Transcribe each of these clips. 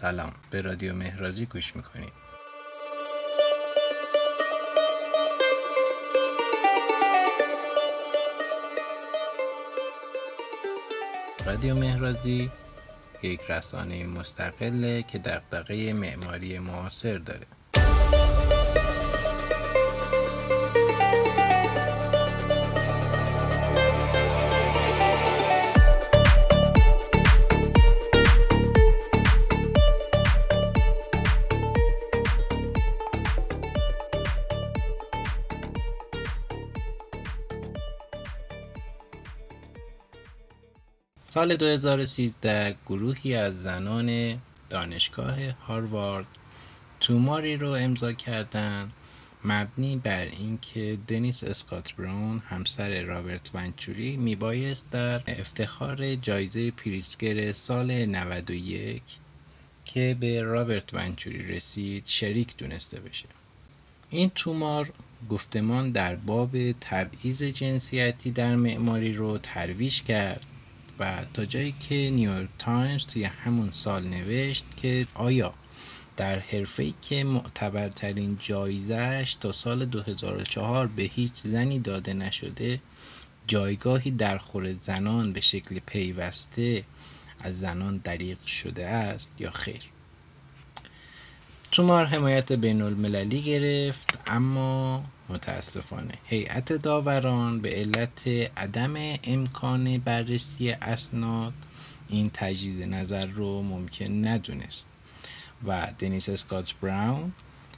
سلام. به رادیو مهرازی گوش می‌کنید. رادیو مهرازی یک رسانه مستقله که دقدقه معماری معاصر داره. سال 2013 گروهی از زنان دانشگاه هاروارد توماری رو امضا کردند مبنی بر اینکه دنیس اسکات براون همسر رابرت ونچوری میبایست در افتخار جایزه پریتزکر سال 91 که به رابرت ونچوری رسید شریک دونسته بشه. این تومار گفتمان در باب تبعیض جنسیتی در معماری رو ترویج کرد. و تا جایی که نیویورک تایمز توی همون سال نوشت که آیا در حرفه‌ای که معتبرترین جایزش تا سال 2004 به هیچ زنی داده نشده جایگاهی در خور زنان به شکل پیوسته از زنان دریق شده است یا خیر؟ تومار حمایت بین المللی گرفت اما متاسفانه. هیئت داوران به علت عدم امکان بررسی اسناد این تجدید نظر رو ممکن ندونست. و دنیس اسکات براون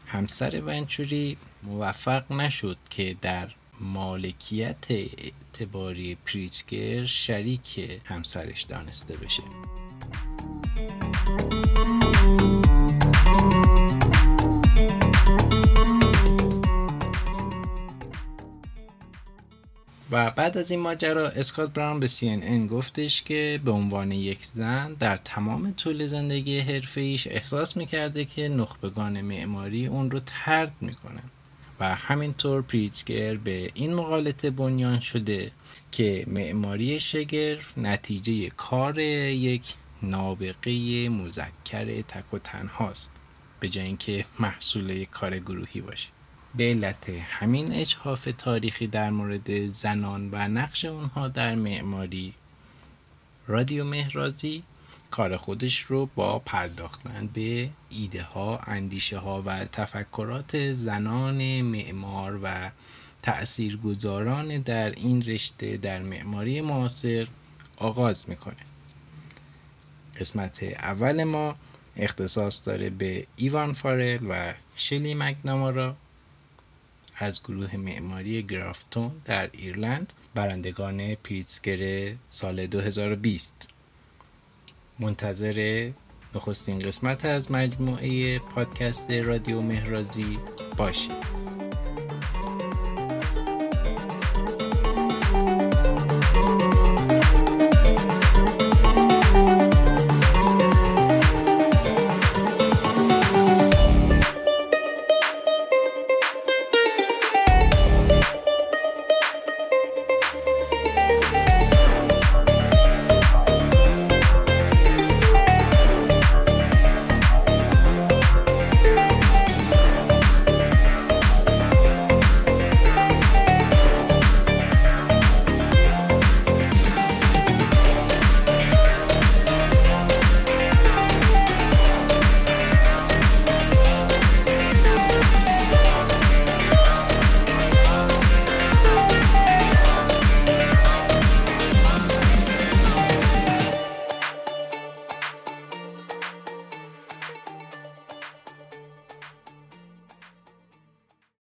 همسر ونچوری موفق نشد که در مالکیت اعتباری پریچگر شریک همسرش دانسته بشه. بعد از این ماجرا اسکات براون به CNN گفتش که به عنوان یک زن در تمام طول زندگی حرفه ایش احساس می‌کرده که نخبگان معماری اون رو ترد می‌کنن و همینطور پریتسکر به این مقالطه بنیان شده که معماری شگرف نتیجه کار یک نابغه مذکر تک و تنهاست به جای اینکه محصول کار گروهی باشه. به علت همین اجحاف تاریخی در مورد زنان و نقش اونها در معماری رادیو مهرازی کار خودش رو با پرداختن به ایده ها، اندیشه ها و تفکرات زنان معمار و تأثیرگذاران در این رشته در معماری معاصر آغاز می‌کنه. قسمت اول ما اختصاص داره به ایوان فارل و شلی مکنامارا از گروه معماری گرافتون در ایرلند برندگان پریتسگر سال 2020 منتظر نخستین قسمت از مجموعه پادکست رادیو مهرازی باشید.